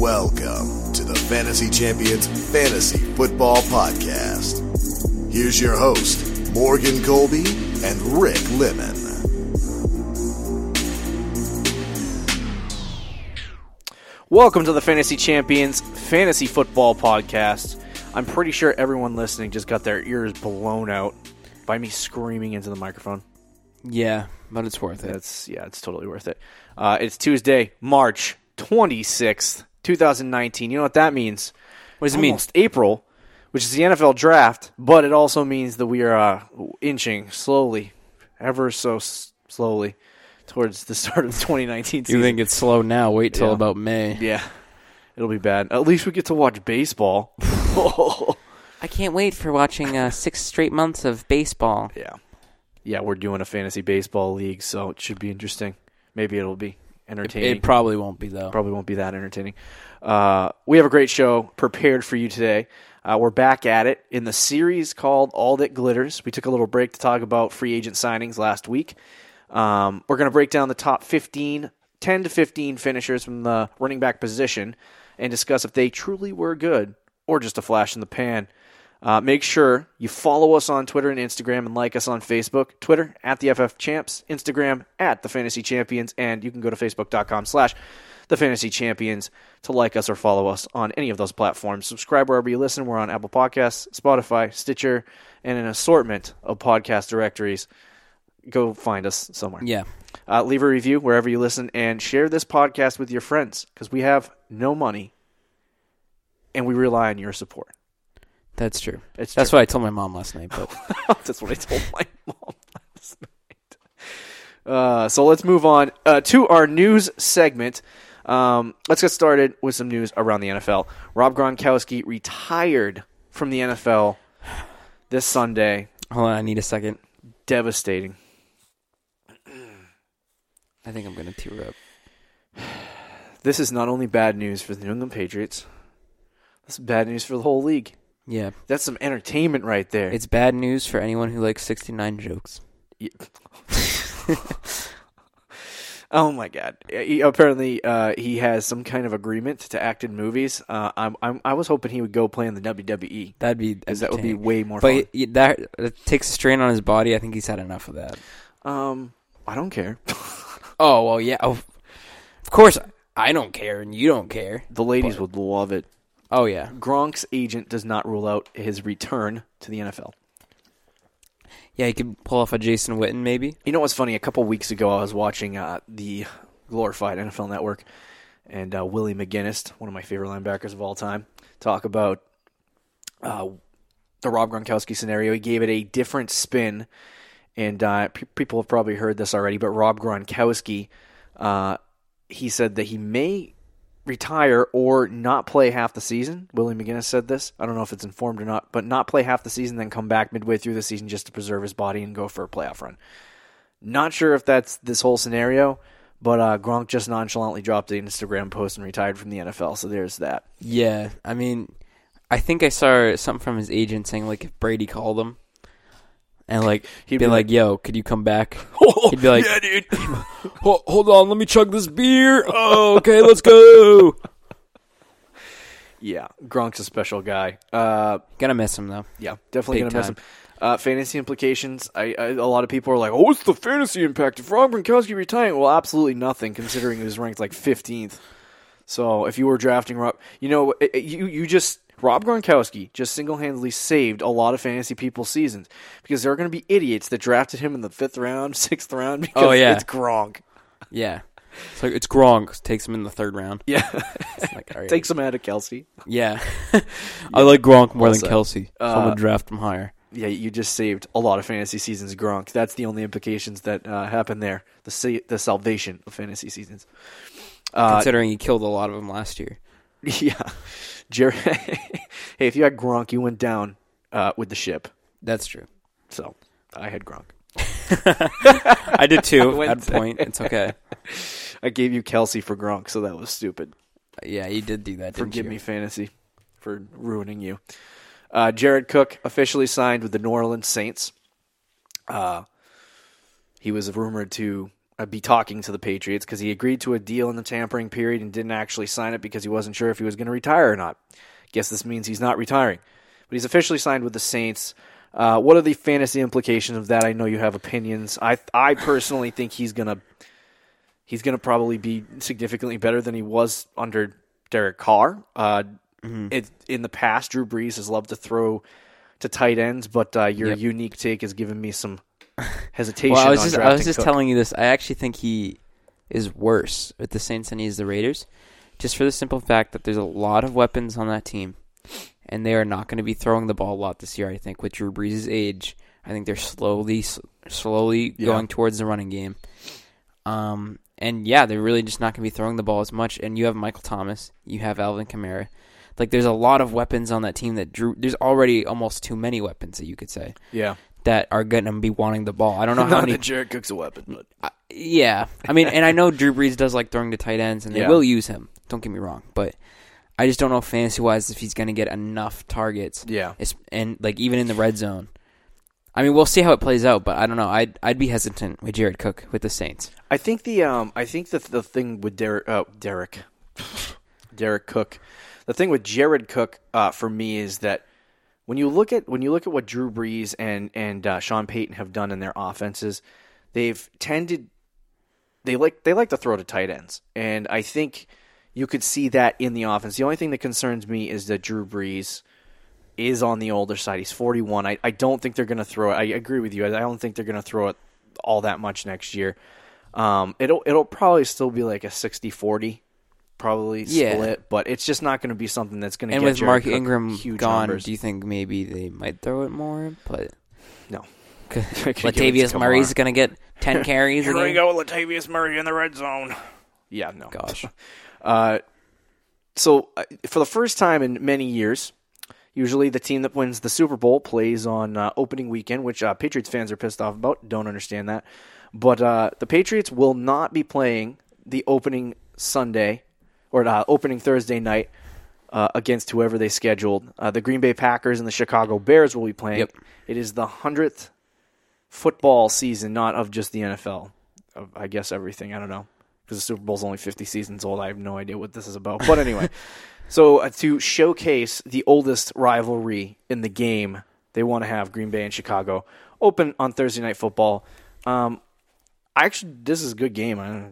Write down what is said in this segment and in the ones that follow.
Welcome to the Fantasy Champions Fantasy Football Podcast. Here's your host, Morgan Colby and Rick Lemon. Welcome to the Fantasy Champions Fantasy Football Podcast. I'm pretty sure everyone listening just got their ears blown out by me screaming into the microphone. Yeah, but it's worth it. It's yeah, it's totally worth it. Uh, it's Tuesday, March 26th, 2019. You know what that means? What does it mean? April, which is the NFL draft, but it also means that we are uh, inching slowly, ever so s- slowly, towards the start of the 2019 season. You think it's slow now? Wait till Yeah. about May. Yeah, it'll be bad. At least we get to watch baseball. I can't wait for watching uh, six straight months of baseball. yeah, yeah, we're doing a fantasy baseball league, so it should be interesting. Maybe it'll be entertaining. It probably won't be though. probably won't be that entertaining. Uh, we have a great show prepared for you today. Uh, we're back at it in the series called All That Glitters. We took a little break to talk about free agent signings last week. Um, we're going to break down the top 15, 10 to 15 finishers from the running back position and discuss if they truly were good or just a flash in the pan. Uh, make sure you follow us on Twitter and Instagram and like us on Facebook. Twitter at the FF Champs, Instagram at the Fantasy Champions, and you can go to facebook.com slash the Fantasy Champions to like us or follow us on any of those platforms. Subscribe wherever you listen. We're on Apple Podcasts, Spotify, Stitcher, and an assortment of podcast directories. Go find us somewhere. Yeah, Uh, leave a review wherever you listen and share this podcast with your friends because we have no money and we rely on your support. That's true. It's That's true. what I told my mom last night. But That's what I told my mom last night. Uh, so let's move on uh, to our news segment. Um, let's get started with some news around the NFL. Rob Gronkowski retired from the NFL this Sunday. hold on, I need a second. Devastating. I think I'm gonna tear up. This is not only bad news for the New England Patriots. This is bad news for the whole league. Yeah, That's some entertainment right there. it's bad news for anyone who likes 69 jokes. Oh my god! He, apparently, uh, he has some kind of agreement to act in movies. Uh, I'm, I'm, I was hoping he would go play in the WWE That'd be that would be way more But he- that, that takes a strain on his body. I think he's had enough of that. um, I don't care. Oh well, yeah. Oh, of course, I don't care, and you don't care. the ladies would love it. Oh yeah, Gronk's agent does not rule out his return to the NFL. yeah. He could pull off a Jason Witten, maybe. You know what's funny? A couple weeks ago, I was watching uh, the glorified NFL Network, and uh, Willie McGinest, one of my favorite linebackers of all time, talk about uh, the Rob Gronkowski scenario. He gave it a different spin, and uh, pe people have probably heard this already. But Rob Gronkowski, uh, he said that he may retire or not play half the season. Willie McGinest said this. I don't know if it's informed or not, but not play half the season, then come back midway through the season just to preserve his body and go for a playoff run. Not sure if that's this whole scenario, but uh, Gronk just nonchalantly dropped an Instagram post and retired from the NFL. So there's that. Yeah, I mean, I think I saw something from his agent saying like if Brady called him, and like He'd be, like, "Yo, could you come back?" Oh, He'd be like, yeah, dude. hold, hold on, let me chug this beer. Oh, okay, let's go. yeah, Gronk's a special guy. Uh, Gonna miss him though. yeah, definitely Big gonna miss him. time. Uh, fantasy implications. I, I a lot of people are like, "Oh, what's the fantasy impact if Rob Gronkowski retiring?" Well, absolutely nothing, considering he was ranked like 15th. So if you were drafting Rob, you know, it- it- you you just Rob Gronkowski just single handedly saved a lot of fantasy people's seasons because there are going to be idiots that drafted him in the fifth round, sixth round because Oh, yeah. it's Gronk. Yeah, it's like it's Gronk takes him in the third round. Yeah, like, right. takes him out of Kelce. yeah, I like Gronk more Well than. Kelce. So I'm Uh, gonna draft him higher. Yeah, you just saved a lot of fantasy seasons, Gronk. That's the only implications that uh, happen there. The sa- the salvation of fantasy seasons. Uh, Considering he killed a lot of them last year. yeah, Jared. hey, if you had Gronk, you went down uh, with the ship. That's true. So I had Gronk. I did too. went at point, it's okay. I gave you Kelce for Gronk, so that was stupid. Yeah, you did do that. Didn't Forgive you? me, fantasy, for ruining you. Uh, Jared Cook officially signed with the New Orleans Saints. Uh, he was rumored to be talking to the Patriots because he agreed to a deal in the tampering period and didn't actually sign it because he wasn't sure if he was going to retire or not. Guess this means he's not retiring, but he's officially signed with the Saints. Uh, what are the fantasy implications of that? I know you have opinions. I I personally think he's gonna he's gonna probably be significantly better than he was under Derek Carr. Uh, Mm-hmm. it, in the past, Drew Brees has loved to throw to tight ends, but uh, your Yep. unique take has given me some hesitation. Well, I was on just I was just Cook. telling you this. I actually think he is worse with the Saints than he is the Raiders, just for the simple fact that there's a lot of weapons on that team, and they are not going to be throwing the ball a lot this year. I think with Drew Brees' age, I think they're slowly slowly Yeah. going towards the running game. Um, and yeah, they're really just not going to be throwing the ball as much. And you have Michael Thomas, you have Alvin Kamara. Like there's a lot of weapons on that team that Drew. There's already almost too many weapons that you could say Yeah, that are going to be wanting the ball. I don't know how not many. that Jared Cook's a weapon, but Uh, yeah, I mean, and I know Drew Brees does like throwing to tight ends, and they Yeah. will use him. Don't get me wrong, but I just don't know fantasy wise if he's going to get enough targets. yeah, It's, and like even in the red zone. I mean, we'll see how it plays out, but I don't know. I'd I'd be hesitant with Jared Cook with the Saints. I think the um I think the the thing with Derek uh, Derek Derek Cook, the thing with Jared Cook uh, for me is that when you look at when you look at what Drew Brees and and uh, Sean Payton have done in their offenses, they've tended they like they like to throw to tight ends, and I think you could see that in the offense. The only thing that concerns me is that Drew Brees is on the older side. He's 41. I, I don't think they're going to throw it. I agree with you. I don't think they're going to throw it all that much next year. Um, it'll it'll probably still be like a 60-40 probably Yeah. split, but it's just not going to be something that's going to And get with Jared Mark Cook Ingram huge gone, numbers. do you think maybe they might throw it more? But no. Latavius Murray's going to get ten carries. Here a we game? go, Latavius Murray in the red zone. Yeah, no. Gosh, Uh, so uh, for the first time in many years, usually the team that wins the Super Bowl plays on uh, opening weekend, which uh, Patriots fans are pissed off about. Don't understand that, but uh, the Patriots will not be playing the opening Sunday or uh, opening Thursday night. Uh, against whoever they scheduled, uh, the Green Bay Packers and the Chicago Bears will be playing. Yep. It is the hundredth football season, not of just the NFL. Of, I guess everything. I don't know because the Super Bowl's only 50 seasons old. I have no idea what this is about. But anyway, so uh, to showcase the oldest rivalry in the game, they want to have Green Bay and Chicago open on Thursday Night Football. Um, actually, this is a good game. I,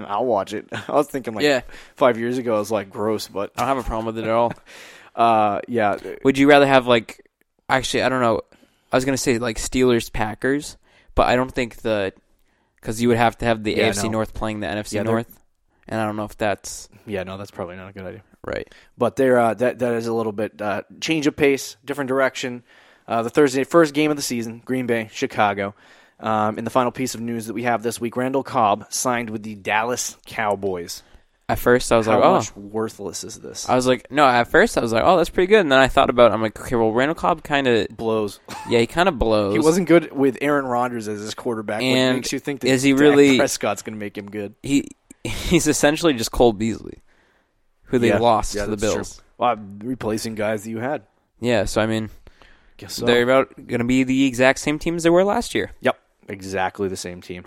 I'll watch it. I was thinking like Yeah. five years ago, I was like gross, but I don't have a problem with it at all. uh, yeah, Would you rather have like actually I don't know. I was gonna say like Steelers Packers, but I don't think the because you would have to have the Yeah, AFC no. North playing the NFC Yeah, North, and I don't know if that's yeah, no, that's probably not a good idea. right. but there uh, that that is a little bit uh, change of pace, different direction. Uh, the Thursday first game of the season, Green Bay, Chicago. Um, in the final piece of news that we have this week, Randall Cobb signed with the Dallas Cowboys. At first I was How like, oh, much worthless is this? I was like, no. At first I was like, oh, that's pretty good, and then I thought about, it, I'm like, okay, well, Randall Cobb kind of, blows. yeah, he kind of blows. He wasn't good with Aaron Rodgers as his quarterback. And makes you think that is he Dak really- Prescott's going to make him good? He he's essentially just Cole Beasley, who they Yeah. lost Yeah, to the Bills. Well, replacing guys that you had. Yeah, so I mean, Guess so. they're about going to be the exact same team as they were last year. Yep, exactly the same team.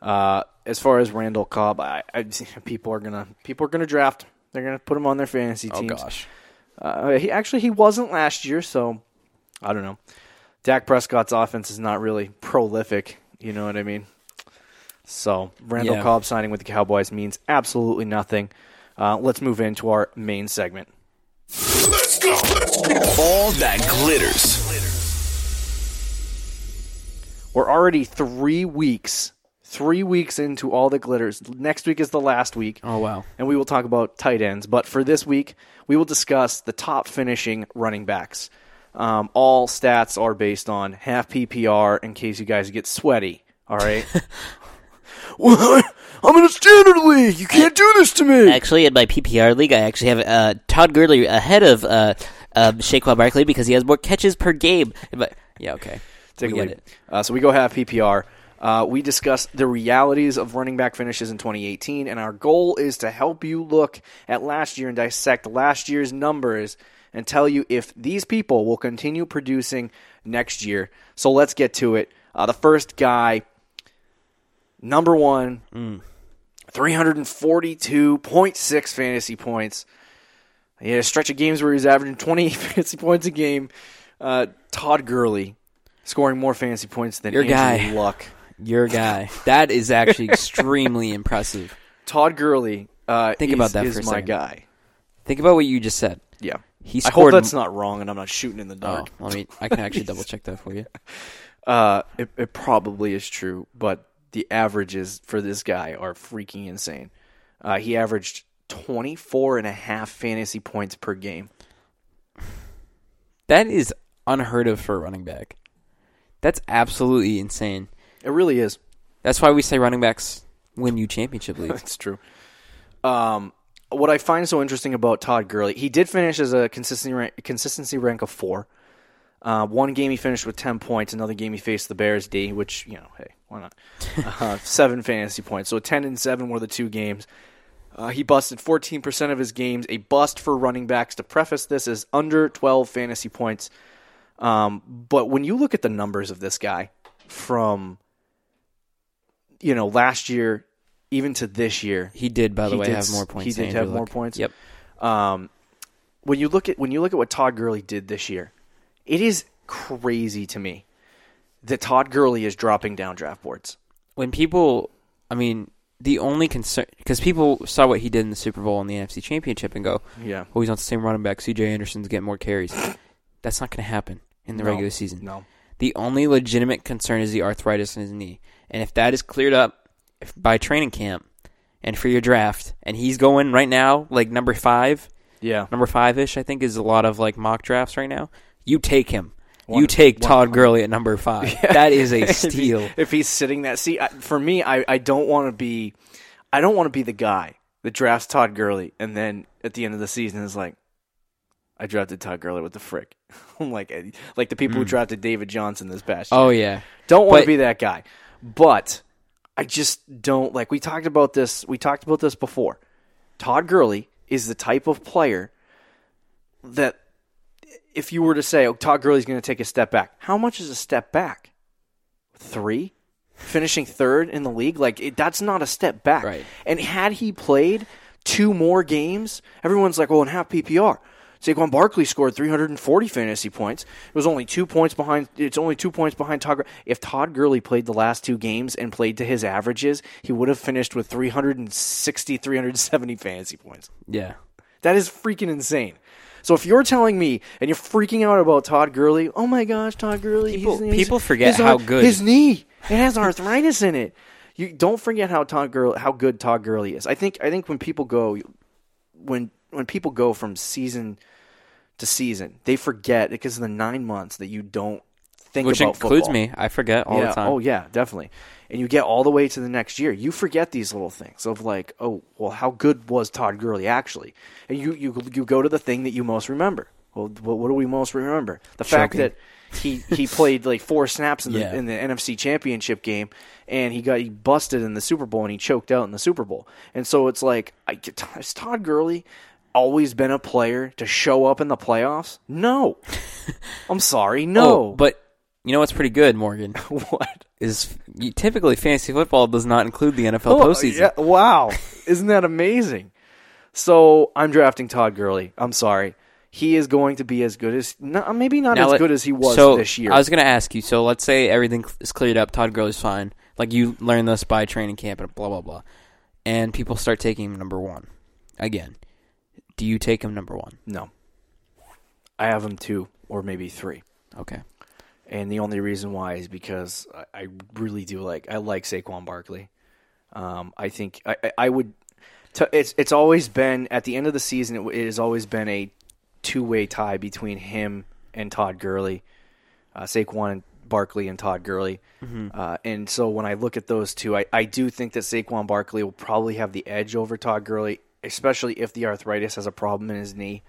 Uh, as far as Randall Cobb, I, I, people are gonna people are gonna draft. They're gonna put him on their fantasy team. Oh gosh. Uh, he actually he wasn't last year, so I don't know. Dak Prescott's offense is not really prolific. You know what I mean? So Randall Yeah. Cobb signing with the Cowboys means absolutely nothing. Uh, let's move into our main segment. Let's go. All that glitters. We're already three weeks, three weeks into all the glitters. Next week is the last week. Oh wow. and we will talk about tight ends. But for this week, we will discuss the top finishing running backs. Um, all stats are based on half PPR in case you guys get sweaty. All right. well, I'm in a standard league. You can't do this to me. Actually, in my PPR league, I actually have uh, Todd Gurley ahead of uh, uh, Saquon Barkley because he has more catches per game. But Yeah. Okay. Take we a it. Uh, so we go half PPR. Uh, we discuss the realities of running back finishes in 2018, and our goal is to help you look at last year and dissect last year's numbers and tell you if these people will continue producing next year. So let's get to it. Uh, the first guy number one, Mm. 342.6 fantasy points. He had a stretch of games where he was averaging 20 fantasy points a game. Uh, Todd Gurley scoring more fantasy points than Your Andrew guy. Luck. Your guy. That is actually extremely impressive. Todd Gurley. Uh, Think is, about that is for a my second. guy. Think about what you just said. Yeah. He I hope scored. that's not wrong, and I'm not shooting in the oh, dark. let me. I can actually double check that for you. Uh, it, it probably is true, but the averages for this guy are freaking insane. Uh, he averaged 24 and a half fantasy points per game. That is unheard of for a running back. That's absolutely insane. It really is. That's why we say running backs win you championship leagues. That's true. Um, what I find so interesting about Todd Gurley, he did finish as a consistency rank, consistency rank of four. Uh, one game he finished with ten points. Another game he faced the Bears D, which you know, hey, why not? uh, seven fantasy points. So ten and seven were the two games. Uh, he busted 14% of his games. A bust for running backs. To preface this is under 12 fantasy points. Um, but when you look at the numbers of this guy from, you know, last year even to this year, He did, by the way, did have more points. he did Andrew have more points? Yep. um, when you look at when you look at what Todd Gurley did this year, it is crazy to me that Todd Gurley is dropping down draft boards. When people, I mean, the only concern because people saw what he did in the Super Bowl and the NFC Championship and go, Yeah, well, he's on the same running back. C.J. Anderson's getting more carries." That's not going to happen in the No. regular season. no, The only legitimate concern is the arthritis in his knee, and if that is cleared up if, by training camp and for your draft, and he's going right now like number five, yeah, number five ish, I think is a lot of like mock drafts right now. You take him. One- you take one- Todd Gurley at number five. That is a steal. if he's sitting that, see, I, for me, I, I don't want to be, I don't want to be the guy that drafts Todd Gurley and then at the end of the season is like, I drafted Todd Gurley with the frick. I'm like, like the people who hmm. drafted David Johnson this past oh, year. oh yeah, Don't want to be that guy. But I just don't like we talked about this we talked about this before. Todd Gurley is the type of player that if you were to say, "Oh, Todd Gurley's going to take a step back." How much is a step back? 3? Finishing third in the league? Like it, that's not a step back. Right. And had he played two more games, everyone's like, oh, "Well, in half PPR." Saquon Barkley scored 340 fantasy points. It was only two points behind. It's only two points behind Todd. If Todd Gurley played the last two games and played to his averages, he would have finished with 360, 370 fantasy points. yeah. That is freaking insane. So if you're telling me and you're freaking out about Todd Gurley, oh my gosh, Todd Gurley, People- his- people forget his how good- his knee it has arthritis in it. You don't forget how Todd Gurley, how good Todd Gurley is. I think I think when people go when when people go from season to season, they forget because of the nine months that you don't think Which about includes football. me. I forget all yeah. the time. Oh yeah, definitely. And you get all the way to the next year, you forget these little things of like, oh, well, how good was Todd Gurley actually? And you you you go to the thing that you most remember. Well, what, what do we most remember? The fact that he he played like four snaps in the Yeah. in the NFC Championship game, and he got he busted in the Super Bowl and he choked out in the Super Bowl. And so it's like, I, has Todd Gurley always been a player to show up in the playoffs? No, I'm sorry, oh, no. Oh, but you know what's pretty good, Morgan, what? is you, typically fantasy football does not include the NFL Oh, postseason. yeah, wow. Isn't that amazing? So I'm drafting Todd Gurley. I'm sorry. He is going to be as good as, no, maybe not Now as let- good as he was so this year. I was going to ask you. So let's say everything is cleared up. Todd Gurley's fine. Like you learned this by training camp and blah blah blah, and people start taking him number one again. Do you take him number one? no. I have him two or maybe three. Okay. And the only reason why is because I, I really do like I like Saquon Barkley. Um, I think I, I, I would. T- it's it's always been at the end of the season. It, it has always been a two way tie between him and Todd Gurley, uh, Saquon Barkley and Todd Gurley. Uh, and so when I look at those two, I, I do think that Saquon Barkley will probably have the edge over Todd Gurley, especially if the arthritis has a problem in his knee.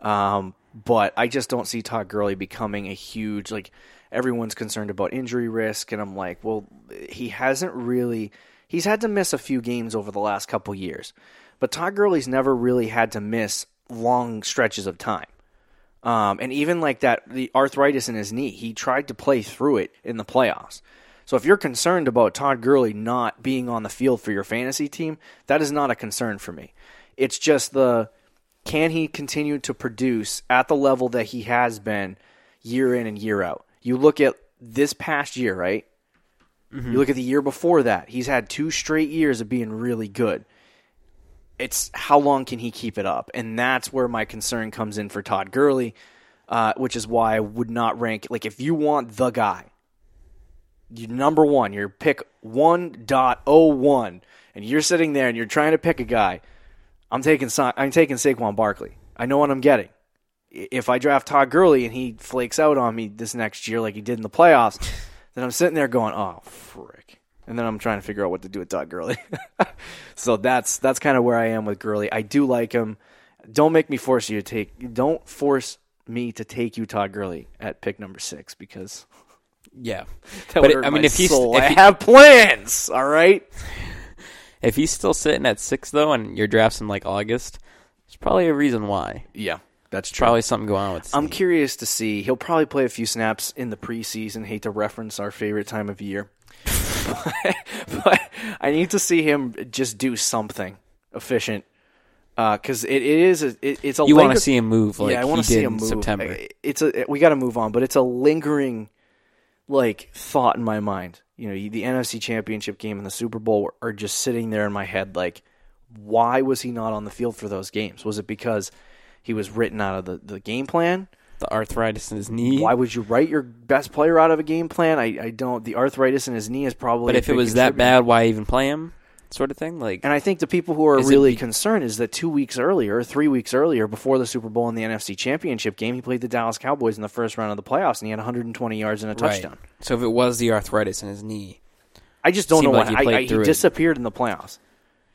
Um, but I just don't see Todd Gurley becoming a huge like everyone's concerned about injury risk, and I'm like, well, he hasn't really. He's had to miss a few games over the last couple years, but Todd Gurley's never really had to miss long stretches of time. Um, and even like that, the arthritis in his knee, he tried to play through it in the playoffs. So if you're concerned about Todd Gurley not being on the field for your fantasy team, that is not a concern for me. It's just the can he continue to produce at the level that he has been year in and year out? You look at this past year, right? You look at the year before that. He's had two straight years of being really good. It's how long can he keep it up? And that's where my concern comes in for Todd Gurley, uh, which is why I would not rank. Like, if you want the guy, you number one, your pick 1.01, and you're sitting there and you're trying to pick a guy, I'm taking Sa- I'm taking Saquon Barkley. I know what I'm getting. If I draft Todd Gurley and he flakes out on me this next year like he did in the playoffs, then I'm sitting there going, "Oh, frick." And then I'm trying to figure out what to do with Todd Gurley. so that's that's kind of where I am with Gurley. I do like him. Don't make me force you to take don't force me to take you Todd Gurley at pick number 6 because Yeah, that But it- I mean, if he's- soul. if I he- have plans, all right? if he's still sitting at six though, and your draft's in like August, there's probably a reason why. Yeah, that's true. Probably something going on with. I'm curious to see. He'll probably play a few snaps in the preseason. Hate to reference our favorite time of year, but, but I need to see him just do something efficient uh, because it, it is a, it, it's a you want to see him move like yeah, I want to see him move. September. It's a we got to move on, but it's a lingering like thought in my mind. You know, the NFC Championship game and the Super Bowl are just sitting there in my head. Like, why was he not on the field for those games? Was it because he was written out of the, the game plan? The arthritis in his knee. Why would you write your best player out of a game plan? I, I don't. The arthritis in his knee is probably. But if it was that bad, why even play him? Sort of thing. Like And I think the people who are really be- concerned is that two weeks earlier, three weeks earlier, before the Super Bowl and the NFC Championship game, he played the Dallas Cowboys in the first round of the playoffs, and he had 120 yards and a right. touchdown. So if it was the arthritis in his knee, I just don't know like what he I, I, he disappeared in the playoffs.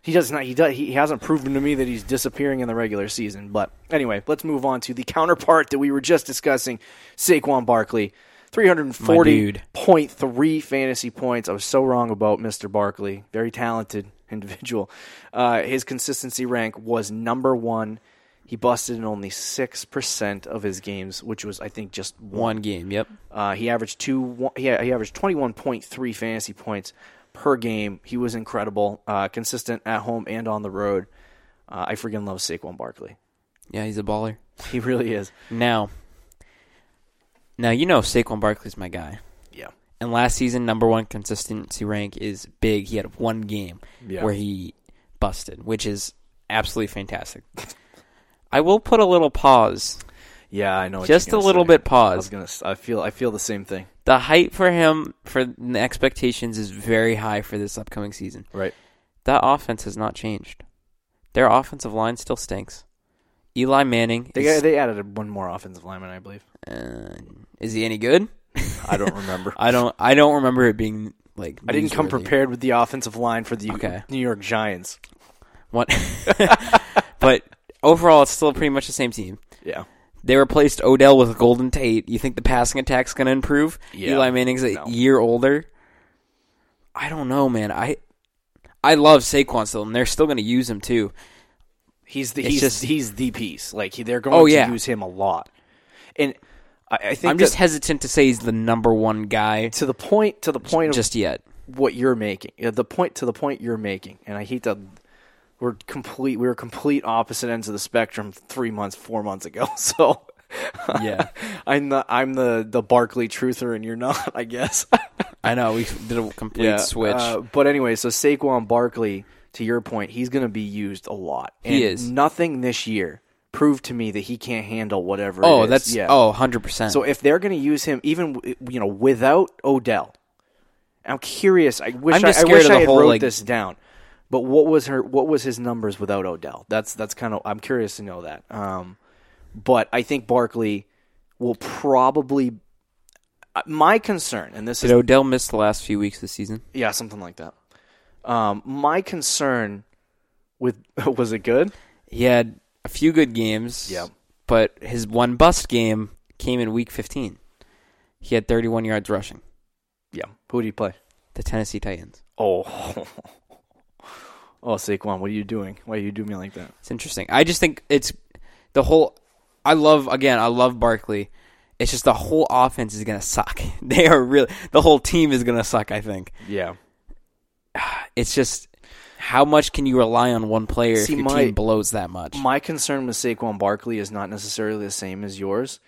He does not. He does. He hasn't proven to me that he's disappearing in the regular season. But anyway, let's move on to the counterpart that we were just discussing, Saquon Barkley. 340.3 fantasy points. I was so wrong about Mr. Barkley. Very talented individual. Uh, his consistency rank was number one. He busted in only 6% of his games, which was, I think, just one. one game. Yep. Uh, he averaged two. one- He, he averaged twenty one point three fantasy points per game. He was incredible, uh, consistent at home and on the road. Uh, I freaking love Saquon Barkley. Yeah, he's a baller. He really is. Now, now you know Saquon Barkley's my guy. And last season, number one consistency rank is big. He had one game Yeah. where he busted, which is absolutely fantastic. I will put a little pause, Yeah, I know. Just a little say. bit I was pause. gonna. I feel. I feel the same thing. The height for him, for the expectations, is very high for this upcoming season. Right. That offense has not changed. Their offensive line still stinks. Eli Manning They is, they added one more offensive lineman, I believe. uh, is he any good? I don't remember. I don't. I don't remember it being like. I didn't come newsworthy. prepared with the offensive line for the Okay. New York Giants. What? but overall, it's still pretty much the same team. Yeah. They replaced Odell with Golden Tate. You think the passing attack's going to improve? Yeah. Eli Manning's a No. year older. I don't know, man. I I love Saquon still, and they're still going to use him too. He's the It's he's just- he's the piece. Like he, they're oh, going Oh, to yeah. use him a lot, and I, I think I'm just hesitant to say he's the number one guy to the point to the point of just yet. what you're making. uh, The point to the point you're making, and I hate to. We're complete. We were complete opposite ends of the spectrum three months, four months ago. So, Yeah. I'm the I'm the the Barkley truther, and you're not. I guess. I know we did a complete switch. uh, but anyway, so Saquon Barkley, to your point, he's going to be used a lot. And He is. Nothing this year proved to me that he can't handle whatever. oh, it is. that's yeah. oh, 100 percent. So if they're going to use him, even you know, without Odell, I'm curious. I wish I, I wish I had whole, wrote like- this down. But what was her? What was his numbers without Odell? That's that's kind of. I'm curious to know that. Um, but I think Barkley will probably. uh, My concern, and this did is Odell miss the last few weeks of the season? yeah, something like that. Um, my concern with was it good? He had a few good games. Yep. But his one bust game came in week 15. He had 31 yards rushing. Yeah. Who did he play? The Tennessee Titans. Oh, oh, Saquon, what are you doing? Why you do me like that? It's interesting. I just think it's the whole. I love again. I love Barkley, It's just the whole offense is gonna suck. They are really the whole team is gonna suck. I think Yeah. it's just how much can you rely on one player See, if your my- team blows that much? My concern with Saquon Barkley is not necessarily the same as yours.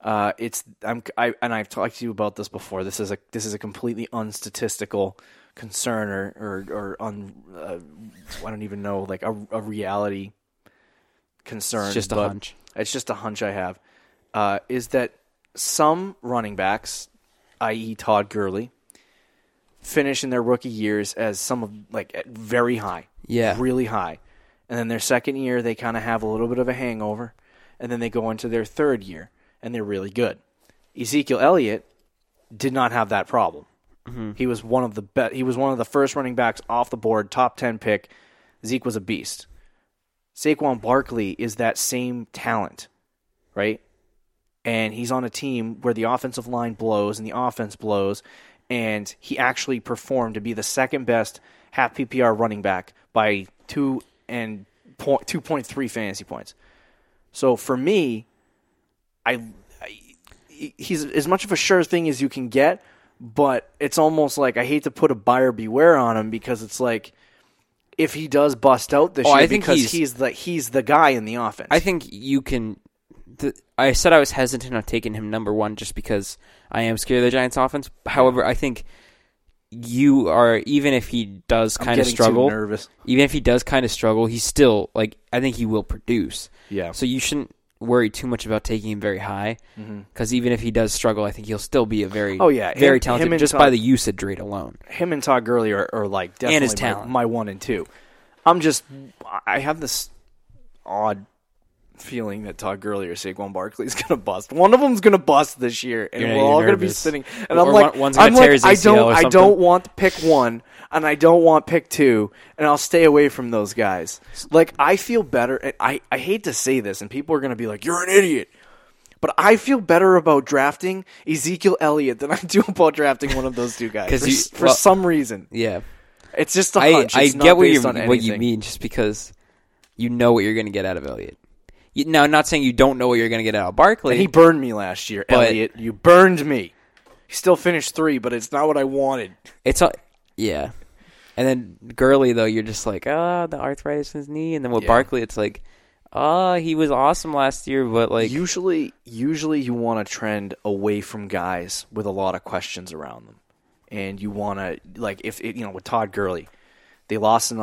Uh, it's I'm I and I've talked to you about this before. This is a this is a completely unstatistical concern or or or un uh, I don't even know like a, a reality concern. it's just a hunch. It's just a hunch I have. Uh, is that some running backs, i.e. Todd Gurley, finish in their rookie years as some of like at very high, Yeah. really high, and then their second year they kind of have a little bit of a hangover, and then they go into their third year and they're really good. Ezekiel Elliott did not have that problem. Mm-hmm. He was one of the be- he was one of the first running backs off the board, top ten pick. Zeke was a beast. Saquon Barkley is that same talent, right? And he's on a team where the offensive line blows and the offense blows, and he actually performed to be the second best half PPR running back by two and point two point three fantasy points. So for me, I, I he's as much of a sure thing as you can get, but it's almost like I hate to put a buyer beware on him because it's like if he does bust out this Oh, year I think because he's- he's, the he's the guy in the offense. I think you can. The, I said I was hesitant on taking him number one just because I am scared of the Giants' offense. However, I think you are even if he does kind of struggle, nervous. even if he does kind of struggle, he's still like I think he will produce. Yeah. So you shouldn't worry too much about taking him very high because even if he does struggle, I think he'll still be a very Mm-hmm. Oh, yeah. very Him- talented him just Todd- by the usage rate alone. him and Todd Gurley are, are like definitely his my- talent. My, one and two. I'm just I have this odd feeling that Todd Gurley or Saquon Barkley is gonna bust. One of them's gonna bust this year, and You're- we're all gonna be sitting. And Or I'm like, one- I'm like, I don't, I don't want to pick one, and I don't want pick two, and I'll stay away from those guys. Like I feel better. And I I hate to say this, and people are gonna be like, "You're an idiot." But I feel better about drafting Ezekiel Elliott than I do about drafting one of those two guys for, you- for well- some reason. Yeah, It's just a I hunch. I not get what you what you mean just because you know what you're going to get out of Elliott. You, now, I'm not saying you don't know what you're going to get out of Barkley. And he burned me last year, But- Elliott. You burned me. He still finished three, but it's not what I wanted. It's a, yeah. And then Gurley though, you're just like, ah, the arthritis in his knee. And then with Yeah. Barkley, it's like, ah, he was awesome last year, but like, usually, usually you want to trend away from guys with a lot of questions around them, and you want to like if it, you know with Todd Gurley, they lost an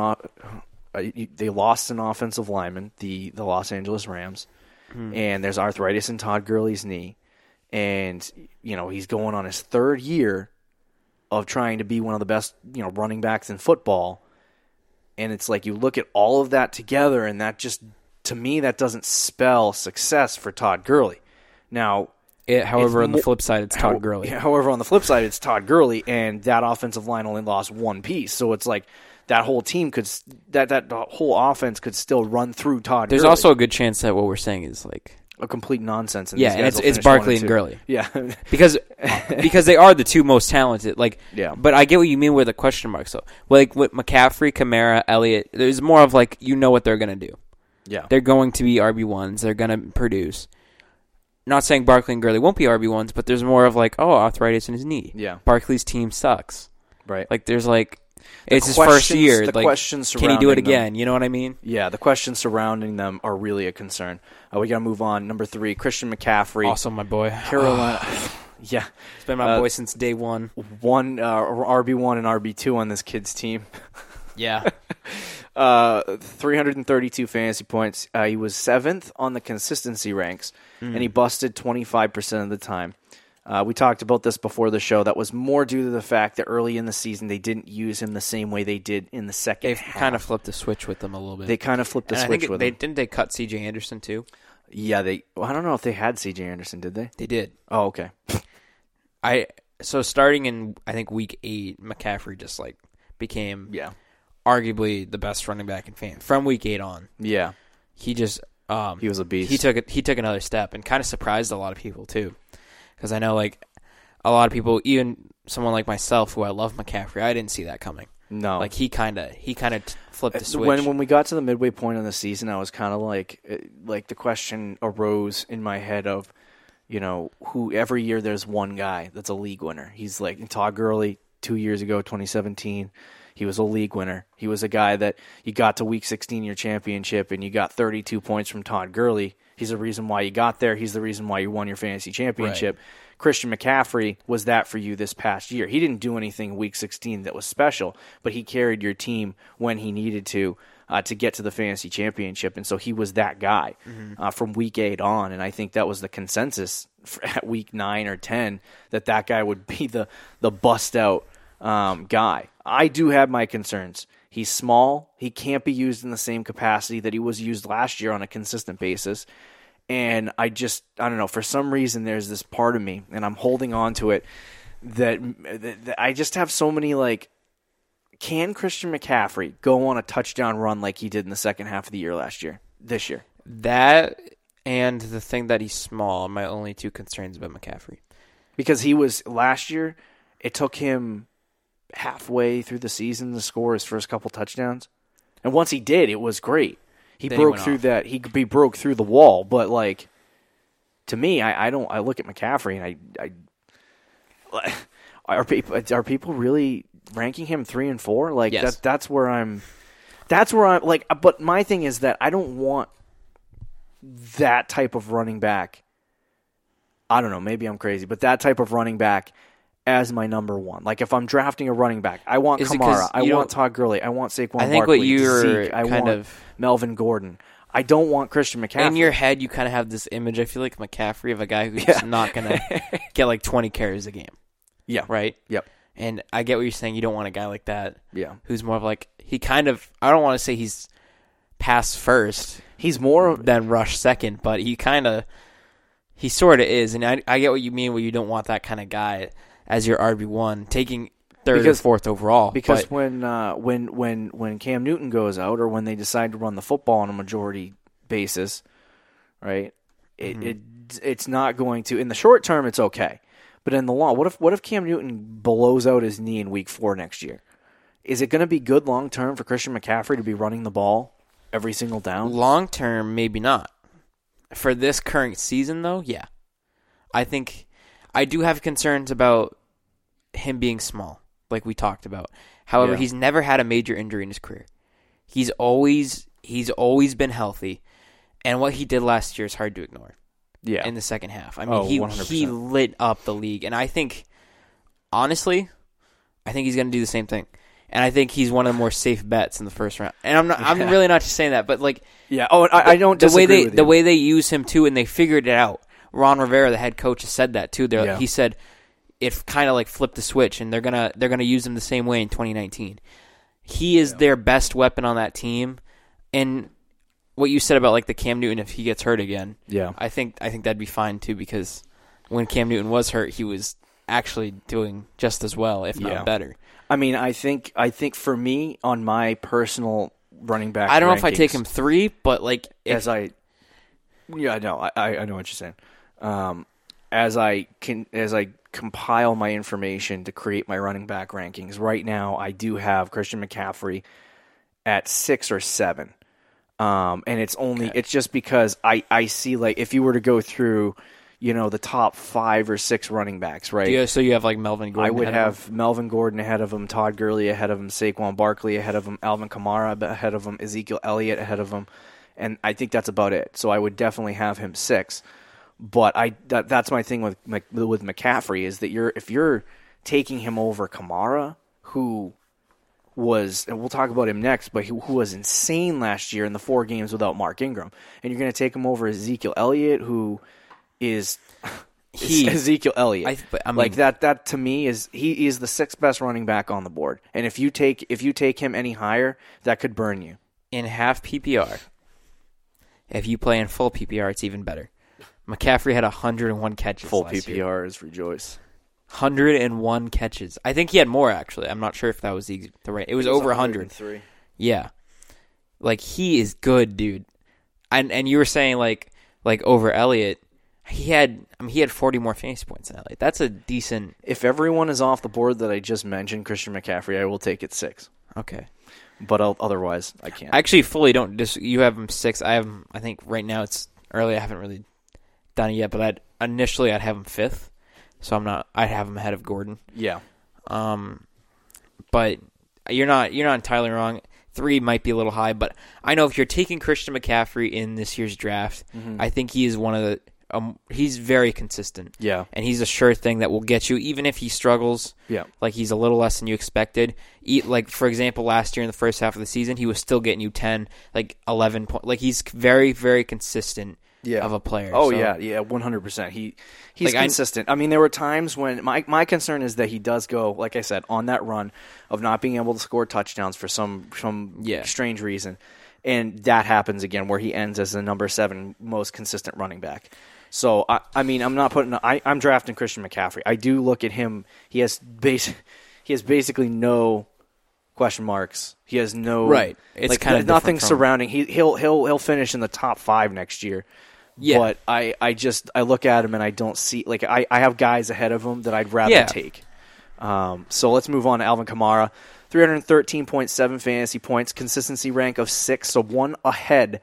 Uh, they lost an offensive lineman, the the Los Angeles Rams, hmm. and there's arthritis in Todd Gurley's knee, and you know he's going on his third year of trying to be one of the best you know running backs in football, and it's like you look at all of that together, and that just to me that doesn't spell success for Todd Gurley. Now, it, however, on the flip side, it's Todd Gurley. However, on the flip side, it's Todd Gurley, and that offensive line only lost one piece, so it's like that whole team could that that whole offense could still run through Todd. There's Gurley. also a good chance that what we're saying is like a complete nonsense. And Yeah, and it's- it's Barkley and two. Gurley. Yeah, because because they are the two most talented. Like, Yeah. But I get what you mean with the question marks. though. like with McCaffrey, Kamara, Elliott, there's more of like you know what they're gonna do. yeah, They're going to be RB ones. They're going to produce. Not saying Barkley and Gurley won't be RB ones, but there's more of like, oh, arthritis in his knee. Yeah. Barkley's team sucks. right. Like, there's like, it's his first year. the like, questions can he do it surrounding them. again? You know what I mean? Yeah, the questions surrounding them are really a concern. Uh, we got to move on. Number three, Christian McCaffrey, Also, my boy. Carolina. yeah, It's been my Uh, boy since day one. one uh, RB one and RB two on this kid's team. Yeah. Uh, 332 fantasy points. Uh, he was seventh on the consistency ranks, and he busted 25% of the time. Uh, we talked about this before the show. That was more due to the fact that early in the season they didn't use him the same way they did in the second They've kind of flipped the switch with them a little bit. they kind of flipped the and I switch think with they him. didn't they cut CJ Anderson too? Yeah, they. Well, I don't know if they had C.J. Anderson, did they? They did. Oh, okay. I so starting in I think week eight, McCaffrey just like became Yeah, arguably the best running back in fan from week eight on. yeah. He just um He was a beast. he took it he took another step and kind of surprised a lot of people too, because I know like a lot of people, even someone like myself who I love McCaffrey, I didn't see that coming. no, Like he kind of he kind of flipped the switch. when when we got to the midway point of the season, I was kind of like, uh, like the question arose in my head of, you know, who every year there's one guy that's a league winner. He's like Todd Gurley two years ago, 2017. He was a league winner. He was a guy that you got to week 16 your championship and you got 32 points from Todd Gurley. He's the reason why you got there. He's the reason why you won your fantasy championship. Christian McCaffrey was that for you this past year. He didn't do anything week 16 that was special, but he carried your team when he needed to uh, to get to the fantasy championship. And so he was that guy uh, from week eight on. And I think that was the consensus at week nine or 10 that that guy would be the, the bust out um, guy. I do have my concerns. He's small. He can't be used in the same capacity that he was used last year on a consistent basis. And I just, I don't know, for some reason, there's this part of me, and I'm holding on to it, that, that, that I just have so many like, can Christian McCaffrey go on a touchdown run like he did in the second half of the year last year, this year? That and the thing that he's small are my only two concerns about McCaffrey. Because he was last year, it took him halfway through the season to score his first couple touchdowns. And once he did, it was great. He Then broke went through off. that. He, he broke through the wall, but like to me, I, I don't. I look at McCaffrey and I, I are people are people really ranking him three and four? Like Yes. that. That's where I'm. That's where I'm like. But my thing is that I don't want that type of running back. I don't know. Maybe I'm crazy, but that type of running back as my number one. Like if I'm drafting a running back, I want Is it 'cause Kamara, I you want don't- Todd Gurley, I want Saquon I think Barkley, what you're Zeke, I kind want of- Melvin Gordon. I don't want Christian McCaffrey. In your head, you kind of have this image. I feel like McCaffrey of a guy who's not gonna get like 20 carries a game, yeah, right? Yep. And I get what you're saying. You don't want a guy like that. Yeah. Who's more of like he kind of. I don't want to say he's pass first He's more of than rush second, but he kind of he sort of is. And I I get what you mean. Where you don't want that kind of guy as your RB one taking third Because- or fourth overall. because but when uh, when when when Cam Newton goes out, or when they decide to run the football on a majority basis, right? It, Mm-hmm. it it's not going to in the short term. It's okay, but in the long, what if what if Cam Newton blows out his knee in Week Four next year? Is it going to be good long term for Christian McCaffrey to be running the ball every single down? long term, maybe not. For this current season, though, yeah. I think I do have concerns about him being small, like we talked about. However, Yeah. he's never had a major injury in his career. He's always he's always been healthy, and what he did last year is hard to ignore. Yeah, In the second half, I mean, Oh, he 100%. he lit up the league, and I think, honestly, I think he's going to do the same thing. And I think he's one of the more safe bets in the first round. And I'm not. I'm really not just saying that, but like yeah. Oh, I, I don't the way they the way they use him too, and they figured it out. Ron Rivera, the head coach, has said that too. They're, Yeah. He said it kind of like flipped the switch, and they're gonna they're gonna use him the same way in 2019. He is their best weapon on that team, and what you said about like the Cam Newton if he gets hurt again, Yeah. I think I think that'd be fine too because when Cam Newton was hurt, he was actually doing just as well, if not Yeah. better. I mean, I think I think for me on my personal running back, I don't know if I take him three, but like if, as I yeah I know I I know what you're saying um, as I can as I compile my information to create my running back rankings right now I do have Christian McCaffrey at six or seven um, and it's only it's just because I I see like if you were to go through you know the top five or six running backs right you, so you have like Melvin Gordon. I would ahead of him? have Melvin Gordon ahead of him, Todd Gurley ahead of him, Saquon Barkley ahead of him, Alvin Kamara ahead of him, Ezekiel Elliott ahead of him, and I think that's about it. So I would definitely have him six. But I that, that's my thing with with McCaffrey is that you're if you're taking him over Kamara, who was and we'll talk about him next, but who, who was insane last year in the four games without Mark Ingram, and you're going to take him over Ezekiel Elliott, who is He- Ezekiel Elliott. I- but, I like that. That to me is he is the sixth best running back on the board. And if you take if you take him any higher, that could burn you. in half PPR. If you play in full PPR, it's even better. McCaffrey had 101 catches. Full last year. Is rejoice. 101 catches. I think he had more actually. I'm not sure if that was the, the right. It was over 100. Three. Yeah. Like he is good, dude. And and you were saying like like over Elliott, he had I mean he had 40 more fantasy points than Elliott. That's a decent If everyone is off the board that I just mentioned, Christian McCaffrey, I will take it six. Okay. But I'll, otherwise, I can't. I actually fully don't dis- you have him 6. I have him I think right now it's early. I haven't really done it yet, but I'd, initially I'd have him fifth, so I'm not. I'd have him ahead of Gordon. Yeah. Um, but you're not you're not entirely wrong. Three might be a little high, but I know if you're taking Christian McCaffrey in this year's draft, I think he is one of the. Um, he's very consistent. Yeah. and he's a sure thing that will get you, even if he struggles. Yeah. like he's a little less than you expected. Eat like for example, last year in the first half of the season, he was still getting you ten, like eleven point. Like he's very very consistent. Yeah. of a player. Oh So- yeah, yeah, one hundred percent. He he's Like, consistent. I, mean, there were times when my my concern is that he does go, like I said, on that run of not being able to score touchdowns for some some Yeah. strange reason, and that happens again where he ends as the number seven most consistent running back. So I, I mean, I'm not putting. I, I'm drafting Christian McCaffrey. I do look at him. He has base. He has basically no question marks. He has no Right. It's like kinda nothing different from- surrounding. He he'll he'll he'll finish in the top five next year. Yeah. But I, I just I look at him and I don't see like I, I have guys ahead of him that I'd rather Yeah. take. Um, so let's move on to Alvin Kamara. 313.7 fantasy points, consistency rank of six, so one ahead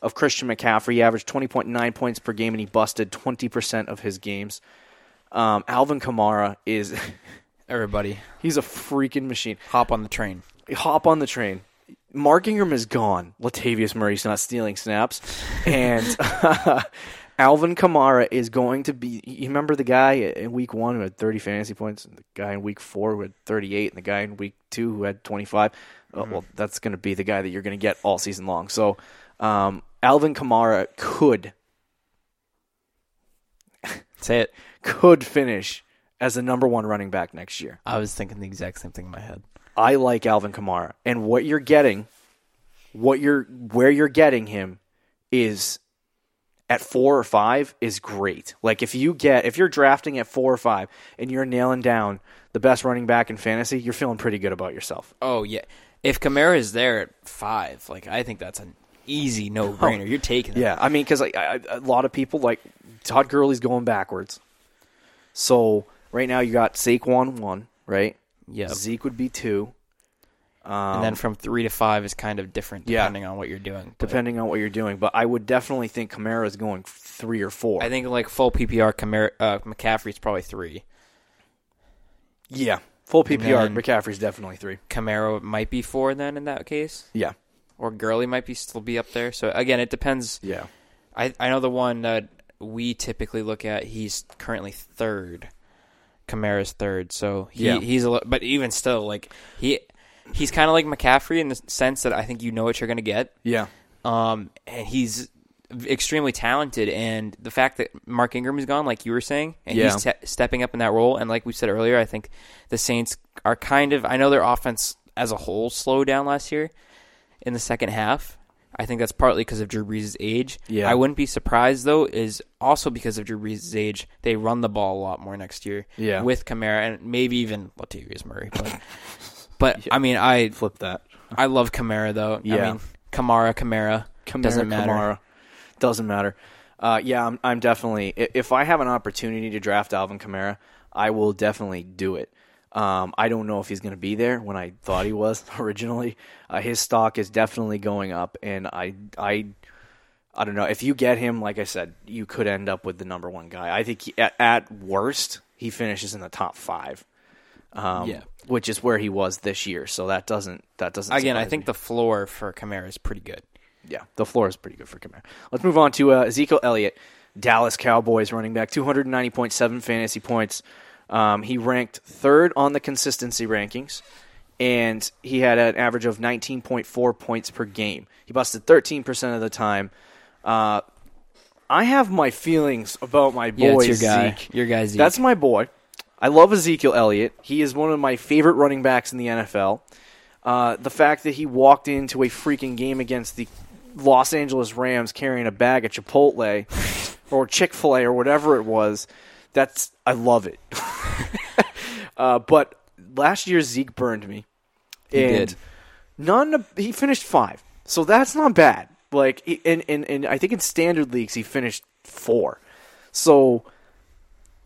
of Christian McCaffrey. He averaged 20.9 points per game and he busted 20% of his games. Um, Alvin Kamara is everybody he's a freaking machine. hop on the train. Hop on the train. Mark Ingram is gone. Latavius Murray's not stealing snaps, and Alvin Kamara is going to be. You remember the guy in week one who had 30 fantasy points, and the guy in week four who had 38, and the guy in week two who had 25. Uh, well, that's going to be the guy that you're going to get all season long. So, um, Alvin Kamara could Say it. could finish as the number one running back next year. I was thinking the exact same thing in my head. I like Alvin Kamara, and what you're getting, what you're where you're getting him, is at four or five is great. Like if you get if you're drafting at four or five and you're nailing down the best running back in fantasy, you're feeling pretty good about yourself. Oh yeah, if Kamara is there at five, like I think that's an easy no brainer. Oh, you're taking it. Yeah, I mean, because like, a lot of people like Todd Gurley's going backwards. So right now you got Saquon one, right? Yep. Zeke would be two. and then from three to five is kind of different Yeah. depending on what you're doing. But depending on what you're doing. But I would definitely think Kamara is going three or four. I think like full PPR, Kamara, uh, McCaffrey's probably three. yeah, full PPR. then- McCaffrey's definitely three. Kamara might be four then in that case, Yeah, or Gurley might be still be up there. So again, it depends. yeah, I I know the one that we typically look at. He's currently third. Kamara's third, so he, Yeah. he's a li- but even still like he he's kind of like McCaffrey in the sense that I think you know what you're going to get. yeah, Um, and he's extremely talented. And the fact that Mark Ingram is gone, like you were saying, and Yeah. he's te- stepping up in that role, and like we said earlier, I think the Saints are kind of. I know their offense as a whole slowed down last year in the second half. I think that's partly because of Drew Brees' age. Yeah. I wouldn't be surprised though, is also because of Drew Brees' age. They run the ball a lot more next year. Yeah. with Kamara and maybe even Latavius Murray. But, but I mean, I flip that. I love Kamara though. Yeah. I mean, Kamara, Kamara. Kamara, Doesn't matter. Kamara. Doesn't matter. Uh, yeah, I'm, I'm definitely. If I have an opportunity to draft Alvin Kamara, I will definitely do it. Um, I don't know if he's going to be there when I thought he was originally. Uh, his stock is definitely going up, and I, I, I don't know if you get him. Like I said, you could end up with the number one guy. I think he, at, at worst he finishes in the top five. Um, Yeah. which is where he was this year. So that doesn't that doesn't Again, I think me. the floor for Kamara is pretty good. Yeah, the floor is pretty good for Kamara. Let's move on to uh, Ezekiel Elliott, Dallas Cowboys running back, 290.7 fantasy points. Um, he ranked third on the consistency rankings, and he had an average of 19.4 points per game. He busted 13% of the time. Uh, I have my feelings about my Yeah, boy it's your guy. Zeke. Your guy Zeke. That's my boy. I love Ezekiel Elliott. He is one of my favorite running backs in the NFL. Uh, the fact that he walked into a freaking game against the Los Angeles Rams carrying a bag of Chipotle or Chick Fil A or whatever it was, that's I love it. uh, but last year Zeke burned me, and did. none. He finished five, so that's not bad. Like, he- and and and I think in standard leagues he finished four, so.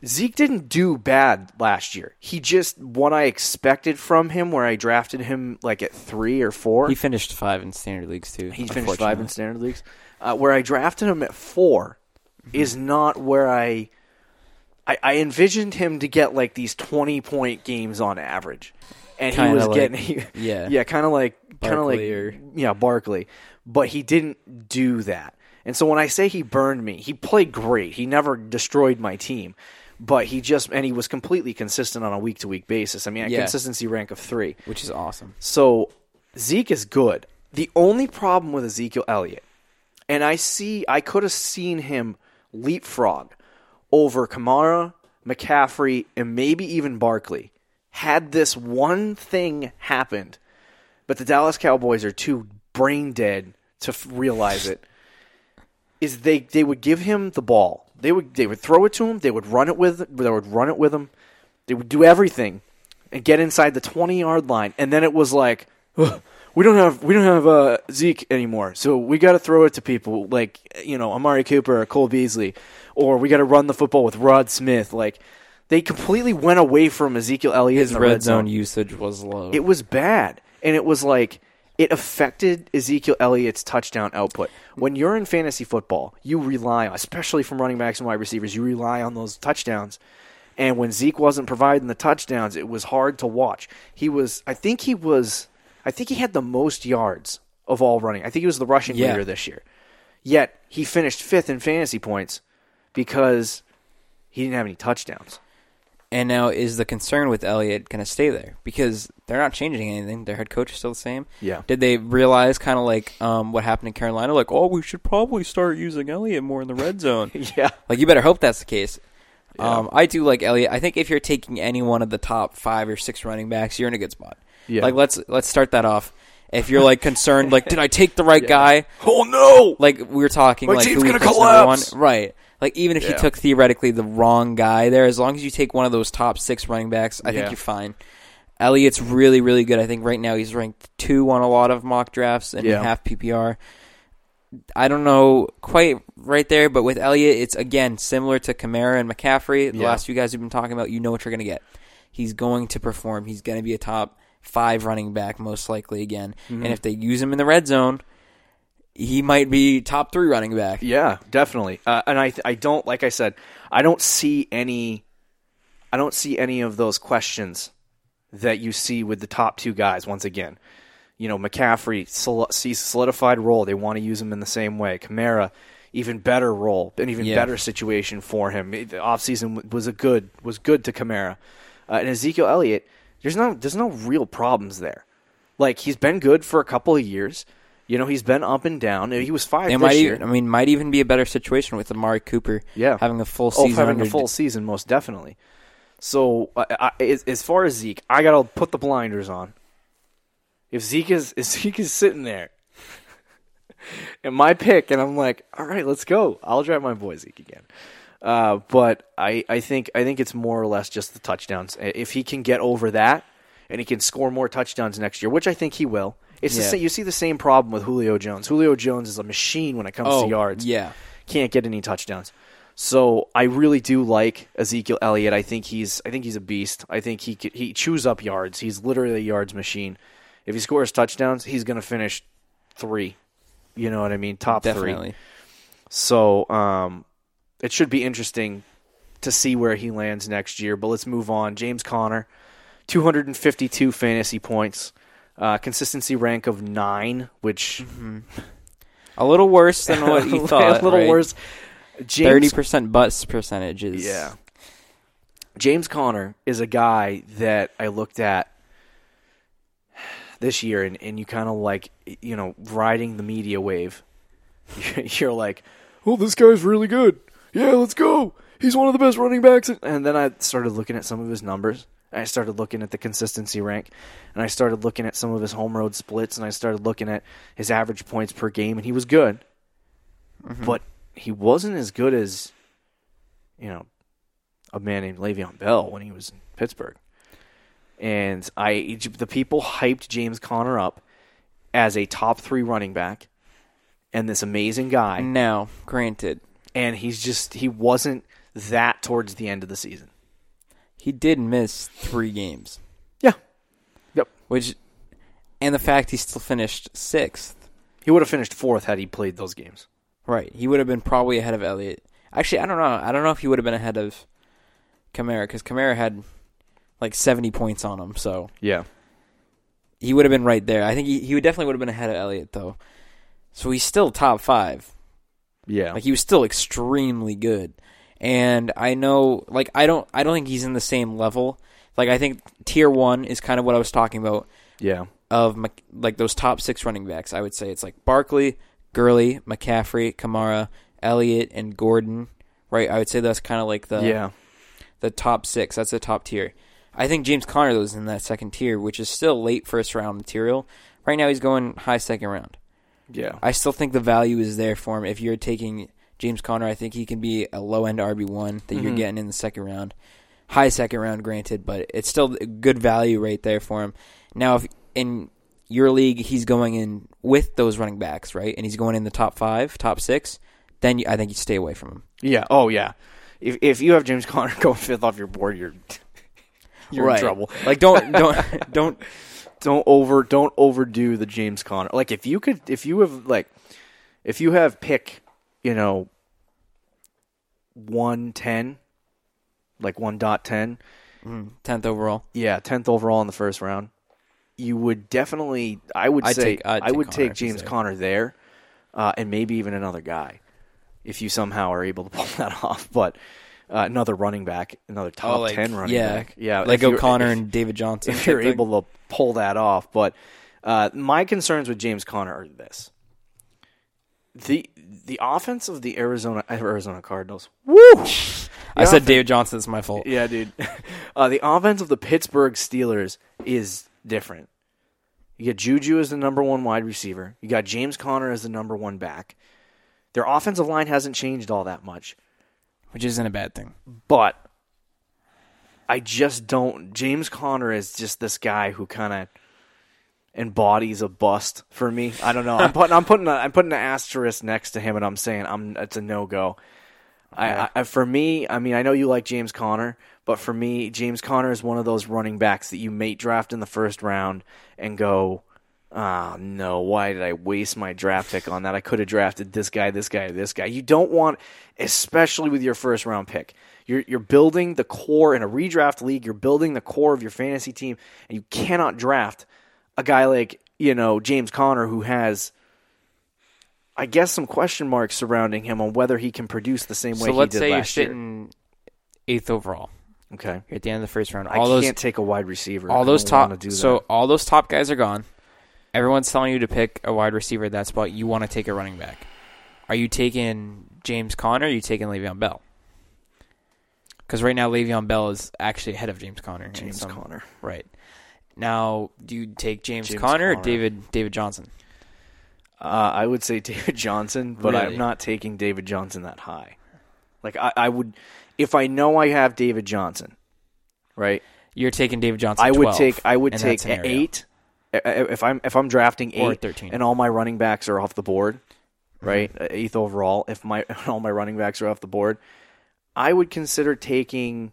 Zeke didn't do bad last year. He just what I expected from him, where I drafted him like at three or four. he finished five in standard leagues too. He finished five in standard leagues. Uh, where I drafted him at four, is not where I, I I envisioned him to get like these twenty point games on average, and Kinda he was like- getting he, yeah. yeah kind of like kind of like or- yeah Barkley, but he didn't do that. And so when I say he burned me, he played great. He never destroyed my team, but he just and he was completely consistent on a week to week basis. I mean, a Yeah. consistency rank of three. which is awesome. So Zeke is good. The only problem with Ezekiel Elliott, and I see, I could have seen him leapfrog over Kamara, McCaffrey, and maybe even Barkley, had this one thing happened. But the Dallas Cowboys are too brain dead to f- realize it. Is they they would give him the ball. They would they would throw it to him. They would run it with. They would run it with him. They would do everything and get inside the 20 yard line and then it was like "Ugh, we don't have we don't have uh, Zeke anymore so we got to throw it to people like you know Amari Cooper or Cole Beasley or we got to run the football with Rod Smith like they completely went away from Ezekiel Elliott His the red, zone usage was low. it was bad, and it was like it affected Ezekiel Elliott's touchdown output. When you're in fantasy football, you rely, especially from running backs and wide receivers, you rely on those touchdowns. And when Zeke wasn't providing the touchdowns, it was hard to watch. He was, I think he was, I think he had the most yards of all running. I think he was the rushing Yeah. leader this year. Yet he finished fifth in fantasy points because he didn't have any touchdowns. And now is the concern with Elliott going to stay there because they're not changing anything. Their head coach is still the same. Yeah. Did they realize kind of like um, what happened in Carolina? Like, oh, we should probably start using Elliott more in the red zone. Yeah. like, you better hope that's the case. Um, I do like Elliott. I think if you're taking any one of the top five or six running backs, you're in a good spot. Yeah. Like let's let's start that off. If you're like concerned, like, did I take the right guy? Oh no! Like we were talking, My like team's who gonna number one, collapse. right? Like even if you took theoretically the wrong guy there, as long as you take one of those top six running backs, I Yeah. think you're fine. Elliott's really, really good. I think right now he's ranked two on a lot of mock drafts and Yeah. half PPR. I don't know quite right there, but with Elliott, it's again similar to Kamara and McCaffrey. The Yeah. last few guys we've been talking about, you know what you're going to get. He's going to perform. He's going to be a top five running back most likely again. Mm-hmm. And if they use him in the red zone, he might be top three running back. Yeah, definitely. Uh, and I, I don't, like I said, I don't see any, I don't see any of those questions that you see with the top two guys. Once again, you know, McCaffrey sol- sees solidified role. They want to use him in the same way. Kamara, even better role, an even Yeah. better situation for him. The offseason was a good, was good to Kamara. Uh, and Ezekiel Elliott, there's no, there's no real problems there. Like he's been good for a couple of years. You know, he's been up and down. He was five It this might year. even, I mean, might even be a better situation with Amari Cooper. Yeah. having a full Oh, season. having a full season, most definitely. So, I, as far as Zeke, I gotta put the blinders on. If Zeke is, if Zeke is sitting there, and my pick, and I'm like, all right, let's go. I'll drive my boy Zeke again. Uh, but I, I think, I think it's more or less just the touchdowns. If he can get over that, and he can score more touchdowns next year, which I think he will. It's the Yeah. same, you see the same problem with Julio Jones. Julio Jones is a machine when it comes Oh, to yards yeah. can't get any touchdowns. So I really do like Ezekiel Elliott. I think he's I think he's a beast. I think he could, he chews up yards. He's literally a yards machine. If he scores touchdowns, he's going to finish three. You know what I mean? Top three. So um, it should be interesting to see where he lands next year. But let's move on. James Conner, 252 fantasy points, uh, consistency rank of nine, which A little worse than what you thought. a little right? worse. James Thirty percent bust percentage is Yeah. James Conner is a guy that I looked at this year, and, and you kind of like, you know, riding the media wave. You're like, oh, this guy's really good. Yeah, let's go. He's one of the best running backs. And then I started looking at some of his numbers. I started looking at the consistency rank, and I started looking at some of his home road splits, and I started looking at his average points per game, and he was good. Mm-hmm. But he wasn't as good as, you know, a man named Le'Veon Bell when he was in Pittsburgh. And I, the people hyped James Conner up as a top three running back, and this amazing guy, Now, granted, and he's just he wasn't that towards the end of the season. He did miss three games, Yeah, yep. which, and the fact he still finished sixth. He would have finished fourth had he played those games. Right, he would have been probably ahead of Elliott. Actually, I don't know. I don't know if he would have been ahead of Kamara because Kamara had like 70 points on him, so Yeah. he would have been right there. I think he, he would definitely would have been ahead of Elliott though. So he's still top five. Yeah. Like he was still extremely good. And I know like I don't I don't think he's in the same level. Like I think tier 1 is kind of what I was talking about yeah. of like those top 6 running backs. I would say it's like Barkley, Gurley, McCaffrey, Kamara, Elliott and Gordon, right? I would say that's kind of like the yeah. the top 6. That's the top tier. I think James Conner though is in that second tier, which is still late first round material. Right now he's going high second round. Yeah. I still think the value is there for him. If you're taking James Conner, I think he can be a low end RB one that you're Mhm. getting in the second round. High second round, granted, but it's still good value right there for him. Now, if in your league he's going in with those running backs, right, and he's going in the top five, top six, then you, I think you stay away from him. Yeah. Oh, yeah. If if you have James Conner going fifth off your board, you're you're Right. in trouble. Like don't don't don't Don't over don't overdo the James Conner. Like if you could, if you have like, if you have pick, you know, one ten, like one dot ten, tenth overall. yeah, tenth overall in the first round, you would definitely. I would I'd say take- I would Conner take James. Conner there, uh, and maybe even another guy, if you somehow are able to pull that off. But uh, another running back, another top Oh, like, ten running yeah, back, yeah, like O'Connor if- and David Johnson. if you're able to pull that off. But uh, my concerns with James Conner are this: the the offense of the Arizona Arizona Cardinals. Woo! I said David Johnson. It's my fault. Yeah, dude. Uh, the offense of the Pittsburgh Steelers is different. You get Juju as the number one wide receiver. You got James Conner as the number one back. Their offensive line hasn't changed all that much, which isn't a bad thing. but I just don't. James Conner is just this guy who kind of embodies a bust for me. I don't know. I'm putting I'm putting a, I'm putting an asterisk next to him, and I'm saying I'm it's a no go. I, I for me, I mean, I know you like James Conner, but for me, James Conner is one of those running backs that you may draft in the first round and go, ah, no, why did I waste my draft pick on that? I could have drafted this guy, this guy, this guy. You don't want, especially with your first round pick. You're you're building the core in a redraft league. You're building the core of your fantasy team, and you cannot draft a guy like you know James Conner who has. I guess some question marks surrounding him on whether he can produce the same way So let's he did say you're last year. sitting eighth overall. Okay. You're at the end of the first round. I All those can't take a wide receiver. all those top so all those top guys are gone. Everyone's telling you to pick a wide receiver at that spot. You want to take a running back. Are you taking James Conner? Or are you taking Le'Veon Bell? Because right now Le'Veon Bell is actually ahead of James Conner. James some- Conner. Right. Now, do you take James, James Conner, or David David Johnson? Uh, I would say David Johnson, but Really? I'm not taking David Johnson that high. Like I, I would, if I know I have David Johnson, right? You're taking David Johnson. I would 12 take I would take eight. I- I- If I'm if I'm drafting Or eight 13. and all my running backs are off the board, Mm-hmm. right? Uh, Eighth overall. If my all my running backs are off the board, I would consider taking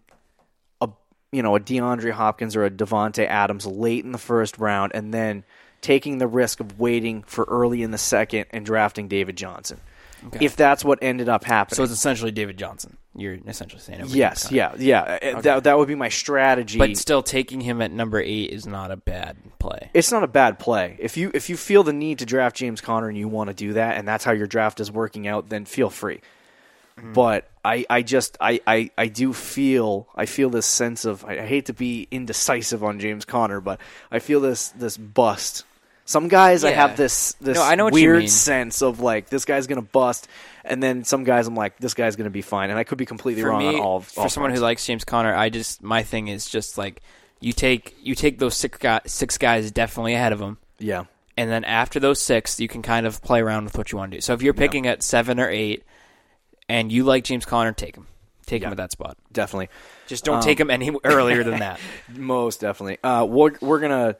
you know a DeAndre Hopkins or a Davante Adams late in the first round, and then taking the risk of waiting for early in the second and drafting David Johnson. Okay. If that's what ended up happening. So it's essentially David Johnson. You're essentially saying yes, yeah, yeah. Uh, That that would be my strategy. But still, taking him at number eight is not a bad play. it's not a bad play. If you if you feel the need to draft James Conner and you want to do that, and that's how your draft is working out, then feel free. Mm. But I, I just I, I, I do feel I feel this sense of I, I hate to be indecisive on James Conner, but I feel this this bust. Some guys I have this this No, I know weird sense of like this guy's gonna bust, and then some guys I'm like this guy's gonna be fine, and I could be completely for wrong me, on all. for all someone who likes James Conner, I just my thing is just like you take you take those six guys, six guys definitely ahead of him, yeah and then after those six, you can kind of play around with what you want to do. So if you're picking at seven or eight, and you like James Conner, take him, take him Yeah. at that spot. definitely Just don't Um, take him any earlier than that. Most definitely. Uh, we're we're gonna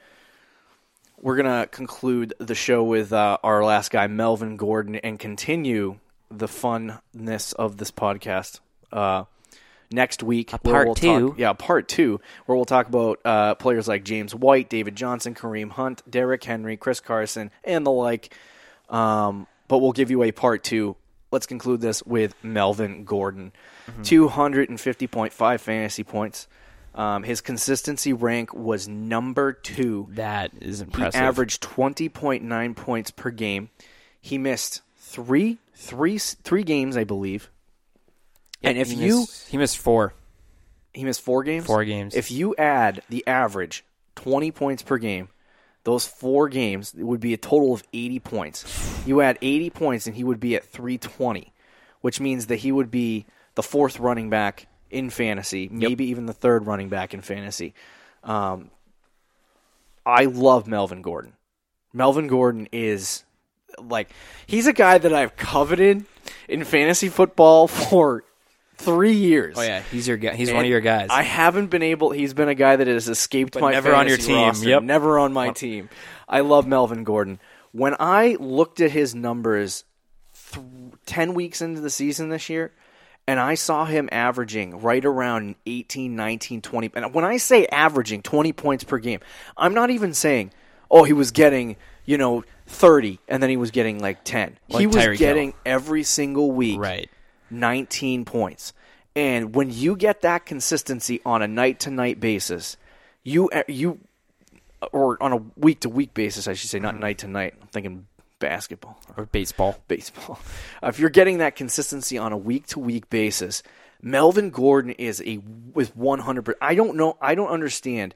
we're gonna conclude the show with uh, our last guy, Melvin Gordon, and continue the funness of this podcast. Uh, next week, part we'll two. Talk, yeah, part two, where we'll talk about uh, players like James White, David Johnson, Kareem Hunt, Derrick Henry, Chris Carson, and the like. Um, but we'll give you a part two let's conclude this with Melvin Gordon, Mm-hmm. 250.5 fantasy points. Um, his consistency rank was number two. That is impressive. He averaged 20.9 points per game. He missed three, three, three games, I believe. and if he you missed, he missed four, he missed four games. four games. If you add the average 20 points per game, those four games would be a total of 80 points. You add 80 points and he would be at 320, which means that he would be the fourth running back in fantasy, maybe even the third running back in fantasy. Um, I love Melvin Gordon. Melvin Gordon is like he's a guy that I've coveted in fantasy football for three years. oh yeah, he's your guy. He's one of your guys. I haven't been able. He's been a guy that has escaped But my never on your team. roster, Yep. never on my team. I love Melvin Gordon. When I looked at his numbers, th- ten weeks into the season this year, and I saw him averaging right around 18, 19, 20. And when I say averaging 20 points per game, I'm not even saying, oh, he was getting, you know, 30 and then he was getting like 10. Like he was Tyreek Hill. getting every single week right. 19 points. And when you get that consistency on a night to night basis, you uh, you uh, or on a week to week basis, I should say, not night to night. I'm thinking basketball Or baseball. baseball. if you're getting that consistency on a week to week basis, Melvin Gordon is a with 100. I don't know. I don't understand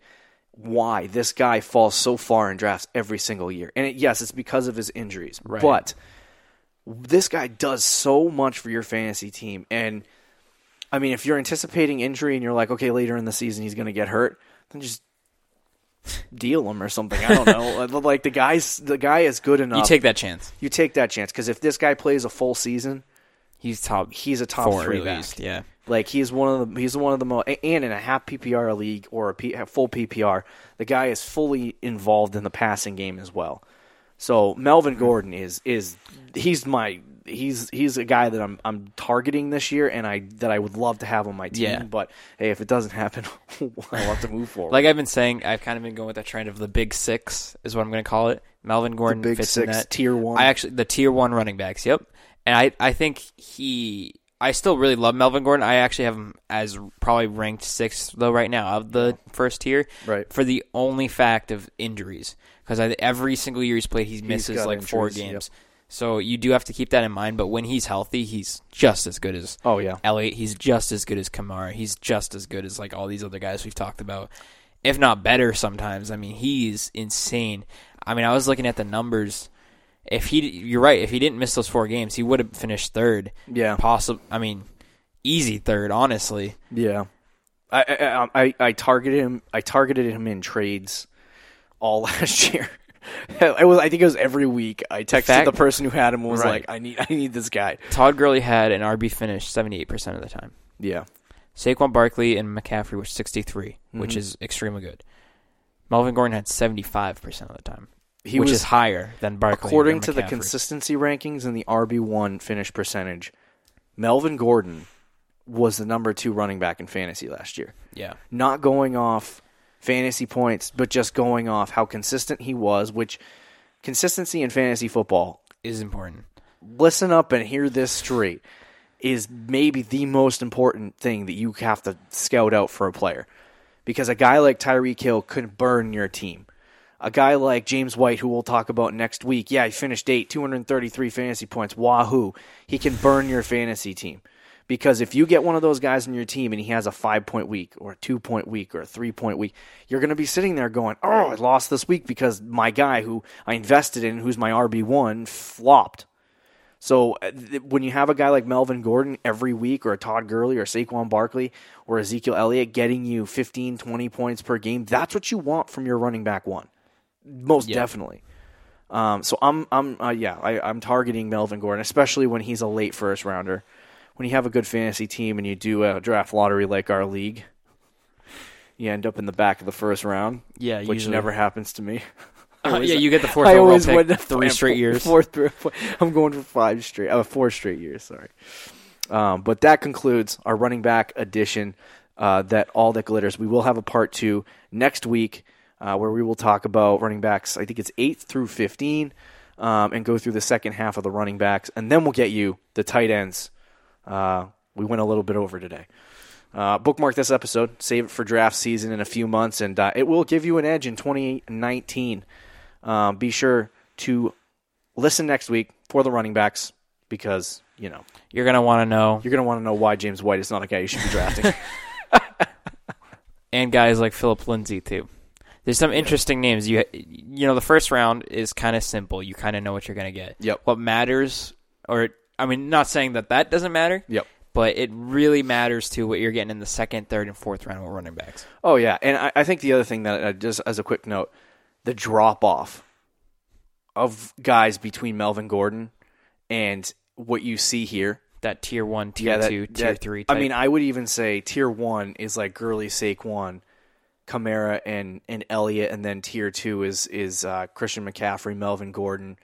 why this guy falls so far in drafts every single year. And it, yes, it's because of his injuries, Right. but this guy does so much for your fantasy team. And I mean, if you're anticipating injury and you're like, okay, later in the season he's going to get hurt, then just deal him or something. I don't know. like the guy's the guy is good enough You take that chance. you take that chance because if this guy plays a full season, He's top. he's a top three at back. least. Yeah. Like he's one of the he's one of the most and in a half PPR league or a P, a full PPR, the guy is fully involved in the passing game as well. So Melvin Gordon is is he's my he's he's a guy that I'm I'm targeting this year and I that I would love to have on my team. Yeah. But hey, if it doesn't happen, I'll have to move forward. Like I've been saying, I've kind of been going with that trend of the big six is what I'm going to call it. Melvin Gordon big fits in six, that tier one. I actually the tier one running backs. Yep, and I I think he. I still really love Melvin Gordon. I actually have him as probably ranked sixth though right now of the first tier. Right. For the only fact of injuries, because every single year he's played, he misses like four injuries, games. So you do have to keep that in mind. But when he's healthy, he's just as good as Oh, yeah. Elliott. He's just as good as Kamara. He's just as good as like all these other guys we've talked about, if not better sometimes. I mean, he's insane. I mean, I was looking at the numbers. If he, you're right. If he didn't miss those four games, he would have finished third. Yeah. possible. I mean, easy third, honestly. Yeah, I I, I I targeted him. I targeted him in trades all last year. I was. I think it was every week. I texted fact- the person who had him and was Right. like, "I need. I need this guy." Todd Gurley had an RB finish 78 percent of the time. Yeah, Saquon Barkley and McCaffrey were 63, Mm-hmm. which is extremely good. Melvin Gordon had 75 percent of the time, he which was is higher than Barkley. according to the consistency rankings and the RB one finish percentage. Melvin Gordon was the number two running back in fantasy last year. Yeah. Not going off fantasy points, but just going off how consistent he was. Which consistency in fantasy football is important. listen up and hear this straight is maybe the most important thing that you have to scout out for a player. Because a guy like Tyreek Hill could burn your team. A guy like James White, who we'll talk about next week, yeah, he finished eight, 233 fantasy points. Wahoo. He can burn your fantasy team. Because if you get one of those guys in your team and he has a five point week or a two point week or a three point week, you're going to be sitting there going, oh, I lost this week because my guy who I invested in, who's my RB1, flopped. So uh, when you have a guy like Melvin Gordon every week, or a Todd Gurley, or Saquon Barkley, or Ezekiel Elliott getting you 15, 20 points per game, that's what you want from your running back one, most Yeah. definitely. Um, so I'm, I'm, uh, yeah, I, I'm targeting Melvin Gordon, especially when he's a late first rounder. When you have a good fantasy team and you do a draft lottery like our league, you end up in the back of the first round. Yeah, which usually. never happens to me. Uh, yeah, you get the fourth I overall always pick win the three straight years. Fourth, I'm going for five straight. Oh, four straight years. Sorry. Um, but that concludes our running back edition. Uh, that all that glitters. We will have a part two next week, uh, where we will talk about running backs. I think it's eight through fifteen. um, and go through the second half of the running backs, and then we'll get you the tight ends. Uh, we went a little bit over today. Uh, bookmark this episode, save it for draft season in a few months, and uh, it will give you an edge in 2019. Um, be sure to listen next week for the running backs because you know You're gonna want to know, you're going to want to know why James White is not a guy you should be drafting. and guys like Philip Lindsay too. There's some interesting names. You you know the first round is kind of simple. You kind of know what you're gonna get. Yep. What matters, or I mean, not saying that that doesn't matter. yep. But it really matters to what you're getting in the second, third, and fourth round with running backs. Oh yeah, and I, I think the other thing that uh, just as a quick note, the drop off of guys between Melvin Gordon and what you see here. That tier one, tier that- two, tier that- three. I mean, I would even say tier one is like Gurley, Saquon, Kamara, and and Elliott, and then tier two is is uh, Christian McCaffrey, Melvin Gordon,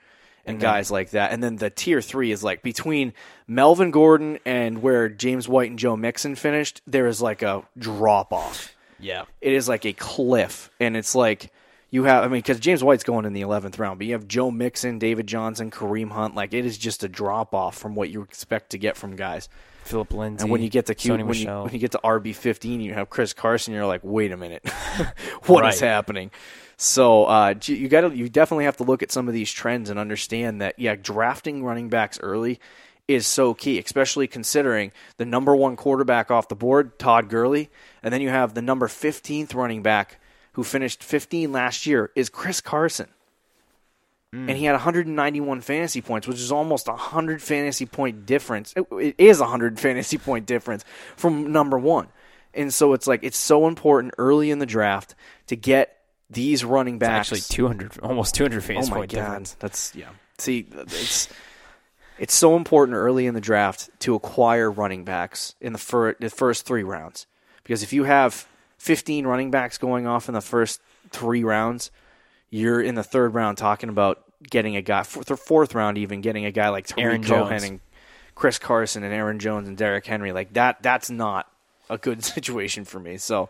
and guys like that. And then the tier three is like between Melvin Gordon and where James White and Joe Mixon finished. There is like a drop off. yeah. It is like a cliff, and it's like. You have, I mean, because James White's going in the eleventh round, but you have Joe Mixon, David Johnson, Kareem Hunt. Like it is just a drop off from what you expect to get from guys. Philip Lindsay. And when you get to Q, when you, when, you, get to RB fifteen, you have Chris Carson. You're like, wait a minute, what is Right. happening? So uh, you got to you definitely have to look at some of these trends and understand that yeah, drafting running backs early is so key, especially considering the number one quarterback off the board, Todd Gurley, and then you have the number fifteenth running back who finished 15 last year is Chris Carson. And he mm. had 191 fantasy points, which is almost a 100 fantasy point difference. It, it is a 100 fantasy point difference from number one. And so it's like, it's so important early in the draft to get these running It's backs. actually 200, almost 200 oh fantasy my point God. difference. That's, yeah. See, it's. It's so important early in the draft to acquire running backs in the, fir- the first three rounds. Because if you have 15 running backs going off in the first three rounds, you're in the third round talking about getting a guy, fourth, fourth round even, getting a guy like Tarik Aaron Cohen Jones. and Chris Carson and Aaron Jones and Derrick Henry. Like that, that's not a good situation for me. So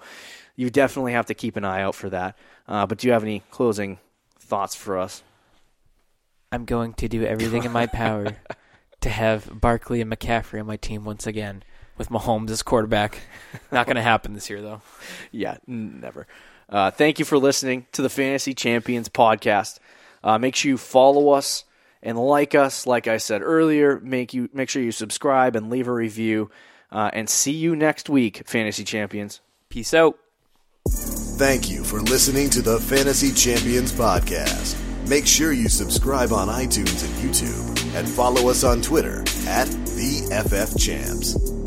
you definitely have to keep an eye out for that. Uh, but do you have any closing thoughts for us? I'm going to do everything in my power to have Barkley and McCaffrey on my team once again with Mahomes as quarterback. Not going to happen this year, though. Yeah, n- never. Uh, thank you for listening to the Fantasy Champions podcast. Uh, make sure you follow us and like us. Like I said earlier, make you make sure you subscribe and leave a review. Uh, and see you next week, Fantasy Champions. Peace out. Thank you for listening to the Fantasy Champions Podcast. Make sure you subscribe on iTunes and YouTube and follow us on Twitter at the FF Champs.